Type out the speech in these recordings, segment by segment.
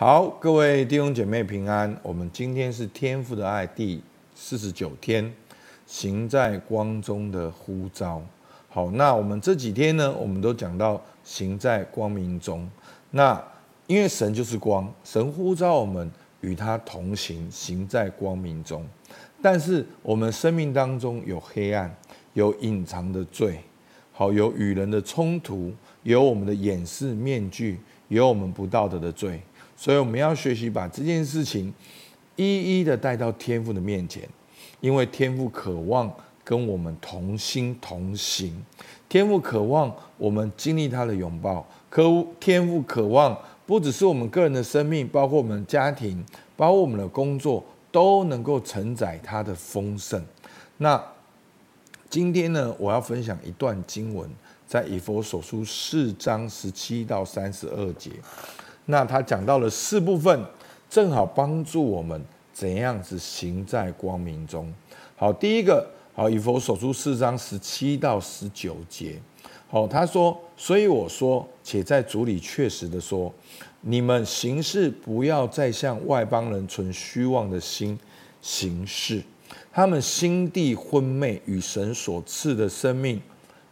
好，各位弟兄姐妹平安。我们今天是天父的爱第四十九天，行在光中的呼召。好，那我们这几天呢，我们都讲到行在光明中。那因为神就是光，神呼召我们与他同行，行在光明中。但是我们生命当中有黑暗，有隐藏的罪，好，有与人的冲突，有我们的掩饰面具，有我们不道德的罪。所以我们要学习把这件事情一一的带到天父的面前，因为天父渴望跟我们同心同行，天父渴望我们经历他的拥抱，可天父渴望不只是我们个人的生命，包括我们的家庭，包括我们的工作，都能够承载他的丰盛。那今天呢，我要分享一段经文，在以弗所书四章十七到三十二节。那他讲到了四部分，正好帮助我们怎样子行在光明中。好，第一个，好，以弗所书四章十七到十九节。好，他说，所以我说，且在主里确实的说，你们行事不要再像外邦人存虚妄的心行事，他们心地昏昧，与神所赐的生命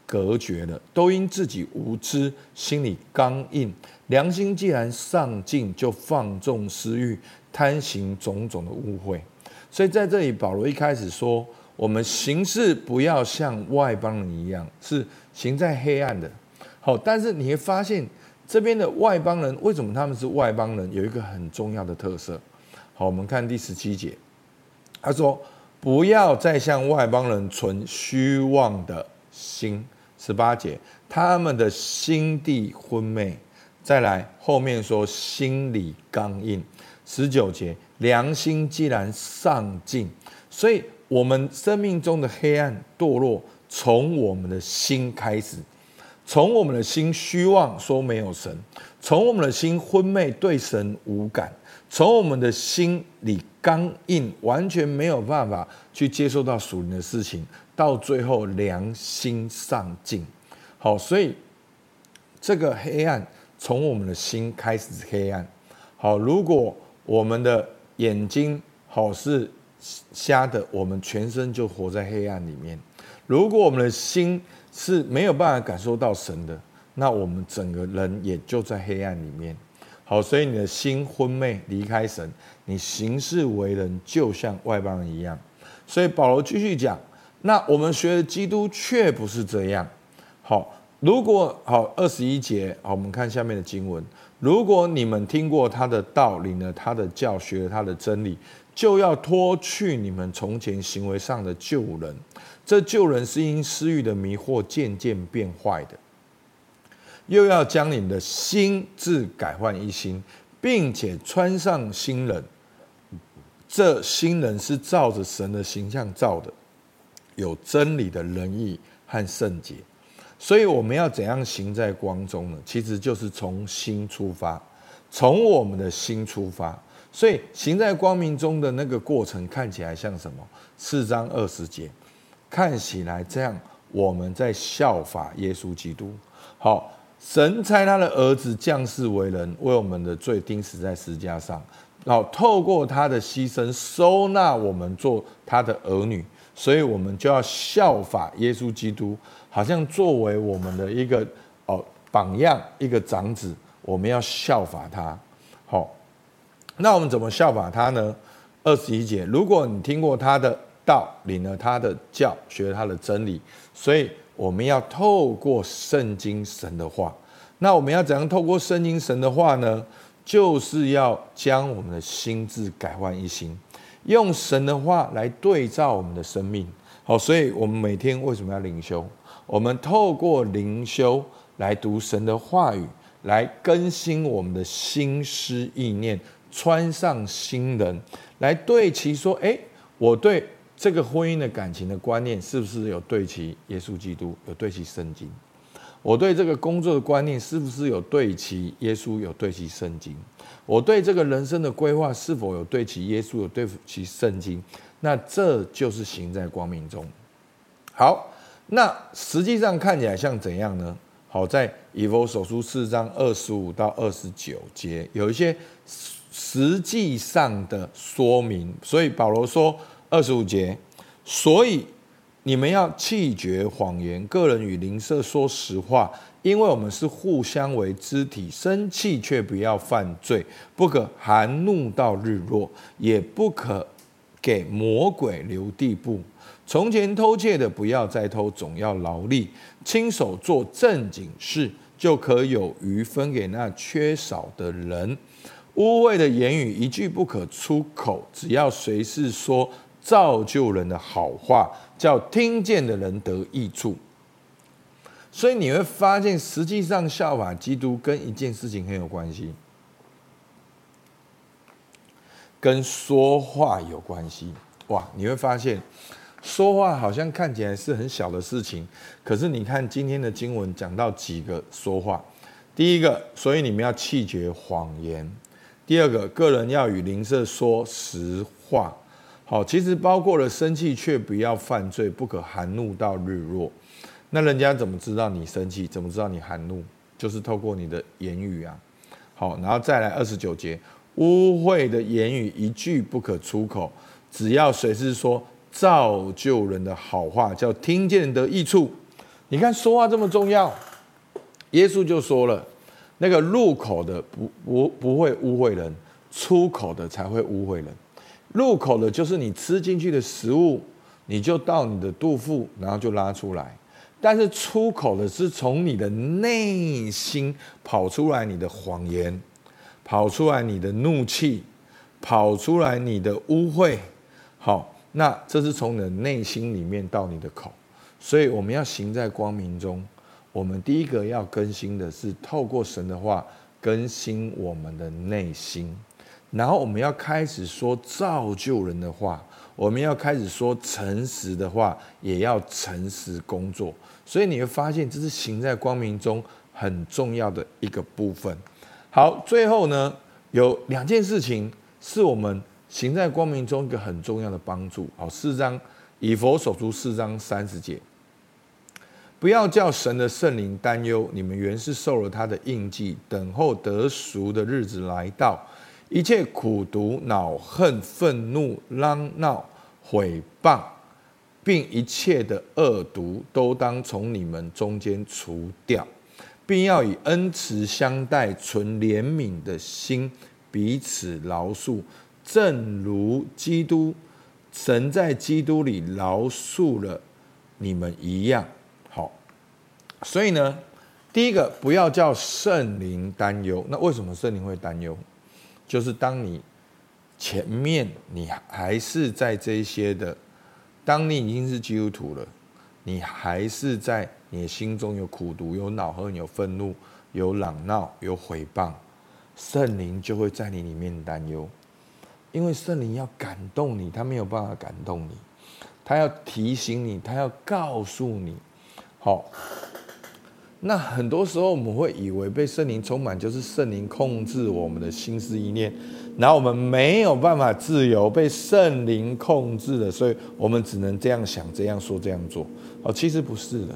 隔绝了，都因自己无知，心里刚硬。良心既然丧尽，就放纵私欲，贪行种种的污秽。所以在这里，保罗一开始说，我们行事不要像外邦人一样，是行在黑暗的。好，但是你会发现，这边的外邦人为什么他们是外邦人？有一个很重要的特色。好，我们看第十七节，他说：“不要再向外邦人存虚妄的心。”十八节，他们的心地昏昧。再来后面说心理刚硬，十九节良心既然丧尽，所以我们生命中的黑暗堕落从我们的心开始，从我们的心虚妄说没有神，从我们的心昏昧对神无感，从我们的心里刚硬完全没有办法去接受到属灵的事情，到最后良心丧尽。好，所以这个黑暗。从我们的心开始黑暗，好，如果我们的眼睛好是瞎的，我们全身就活在黑暗里面；如果我们的心是没有办法感受到神的，那我们整个人也就在黑暗里面。好，所以你的心昏昧，离开神，你行事为人就像外邦人一样。所以保罗继续讲，那我们学的基督却不是这样。好。如果好二十一节，好，我们看下面的经文。如果你们听过他的道，领了他的教，学他的真理，就要脱去你们从前行为上的旧人。这旧人是因私欲的迷惑渐渐变坏的。又要将你们的心志改换一新，并且穿上新人。这新人是照着神的形象造的，有真理的仁义和圣洁。所以我们要怎样行在光中呢？其实就是从心出发，从我们的心出发。所以行在光明中的那个过程看起来像什么？四章二十节，看起来这样，我们在效法耶稣基督。好，神差他的儿子降世为人，为我们的罪钉死在十架上，好透过他的牺牲收纳我们做他的儿女。所以我们就要效法耶稣基督。好像作为我们的一个哦榜样，一个长子，我们要效法他。好，那我们怎么效法他呢？二十一节，如果你听过他的道，领了他的教，学了他的真理，所以我们要透过圣经神的话。那我们要怎样透过圣经神的话呢？就是要将我们的心智改换一新，用神的话来对照我们的生命。好，所以我们每天为什么要灵修？我们透过灵修来读神的话语，来更新我们的心思意念，穿上新人，来对齐说：哎，我对这个婚姻的感情的观念，是不是有对齐耶稣基督，有对齐圣经？我对这个工作的观念，是不是有对齐耶稣，有对齐圣经？我对这个人生的规划，是否有对齐耶稣，有对齐圣经？那这就是行在光明中。好。那实际上看起来像怎样呢？好，在以弗所书四章二十五到二十九节，有一些实际上的说明。所以保罗说二十五节，所以你们要弃绝谎言，个人与邻舍说实话。因为我们是互相为肢体，生气却不要犯罪，不可含怒到日落，也不可给魔鬼留地步。从前偷窃的不要再偷，总要劳力，亲手做正经事，就可有余分给那缺少的人。污秽的言语一句不可出口，只要谁是说造就人的好话，叫听见的人得益处。所以你会发现，实际上效法基督跟一件事情很有关系，跟说话有关系。哇，你会发现，说话好像看起来是很小的事情，可是你看今天的经文讲到几个说话。第一个，所以你们要弃绝谎言；第二个，个人要与邻舍说实话。好，其实包括了生气却不要犯罪，不可含怒到日落。那人家怎么知道你生气？怎么知道你含怒？就是透过你的言语啊。好，然后再来二十九节，污秽的言语一句不可出口，只要谁是说造就人的好话，叫听见的益处。你看说话这么重要，耶稣就说了，那个入口的不不不会污秽人，出口的才会污秽人。入口的就是你吃进去的食物，你就到你的肚腹，然后就拉出来。但是出口的是从你的内心跑出来，你的谎言，跑出来你的怒气，跑出来你的污秽。好，那这是从你的内心里面到你的口，所以我们要行在光明中。我们第一个要更新的是透过神的话更新我们的内心，然后我们要开始说造就人的话。我们要开始说诚实的话，也要诚实工作。所以你会发现，这是行在光明中很重要的一个部分。好，最后呢，有两件事情是我们行在光明中一个很重要的帮助。好，四章以佛所书四章三十节，不要叫神的圣灵担忧，你们原是受了他的印记，等候得赎的日子来到。一切苦毒、恼恨、愤怒、嚷闹、毁谤，并一切的恶毒，都当从你们中间除掉，并要以恩慈相待，存怜悯的心，彼此饶恕，正如基督神在基督里饶恕了你们一样。所以呢，第一个不要叫圣灵担忧。那为什么圣灵会担忧？就是当你前面你还是在这些的，当你已经是基督徒了，你还是在你心中有苦毒、有恼恨、有愤怒、有嚷闹、有毁谤，圣灵就会在你里面担忧，因为圣灵要感动你，他没有办法感动你，他要提醒你，他要告诉你，好。那很多时候我们会以为被圣灵充满就是圣灵控制我们的心思意念，然后我们没有办法自由，被圣灵控制了，所以我们只能这样想、这样说、这样做。哦，其实不是的，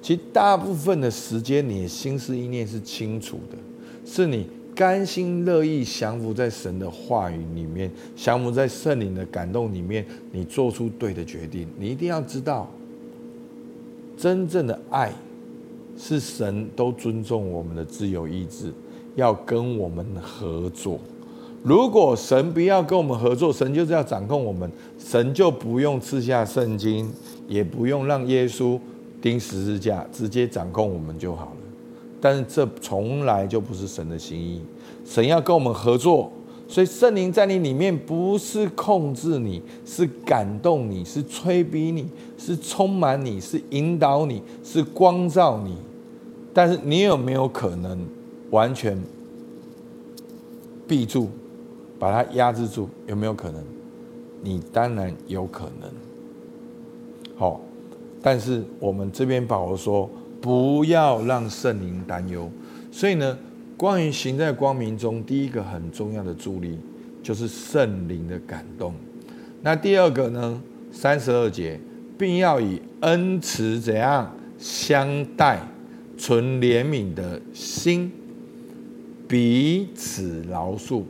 其实大部分的时间你的心思意念是清楚的，是你甘心乐意降服在神的话语里面，降服在圣灵的感动里面，你做出对的决定。你一定要知道，真正的爱。是神都尊重我们的自由意志，要跟我们合作。如果神不要跟我们合作，神就是要掌控我们，神就不用赐下圣经，也不用让耶稣钉十字架，直接掌控我们就好了。但是这从来就不是神的心意，神要跟我们合作，所以圣灵在你里面不是控制你，是感动你，是催逼你，是充满你，是引导你，是光照你。但是你有没有可能完全闭住，把它压制住？有没有可能？你当然有可能。好，但是我们这边保罗说，不要让圣灵担忧。所以呢，关于行在光明中，第一个很重要的助力就是圣灵的感动。那第二个呢？三十二节，并要以恩慈怎样相待。存怜悯的心，彼此饶恕，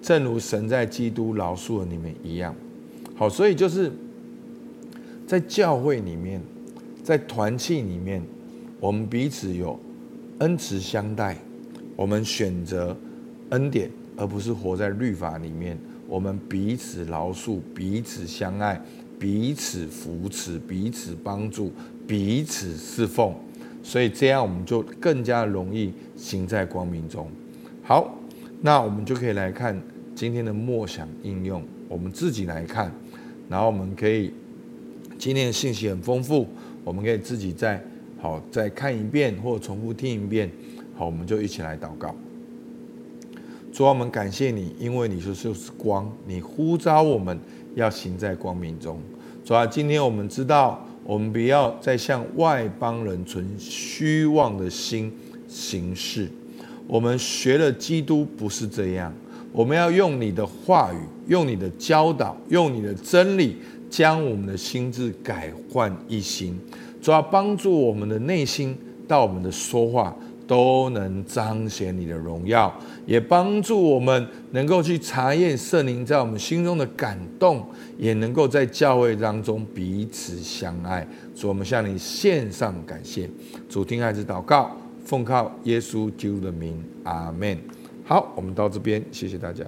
正如神在基督饶恕了你们一样。好，所以就是在教会里面，在团契里面，我们彼此有恩慈相待，我们选择恩典，而不是活在律法里面。我们彼此饶恕，彼此相爱，彼此扶持，彼此帮助，彼此侍奉。所以这样我们就更加容易行在光明中。好，那我们就可以来看今天的默想应用。我们自己来看，然后我们可以今天的信息很丰富，我们可以自己再好再看一遍或重复听一遍。好，我们就一起来祷告。主啊，我们感谢你，因为你说就是光，你呼召我们要行在光明中。主啊，今天我们知道，我们不要再向外邦人存虚妄的心行事。我们学了基督不是这样，我们要用你的话语，用你的教导，用你的真理，将我们的心智改换一新。主啊，帮助我们的内心到我们的说话。都能彰显你的荣耀，也帮助我们能够去查验圣灵在我们心中的感动，也能够在教会当中彼此相爱。主，我们向你献上感谢。主，听孩子祷告，奉靠耶稣基督的名，阿门。好，我们到这边，谢谢大家。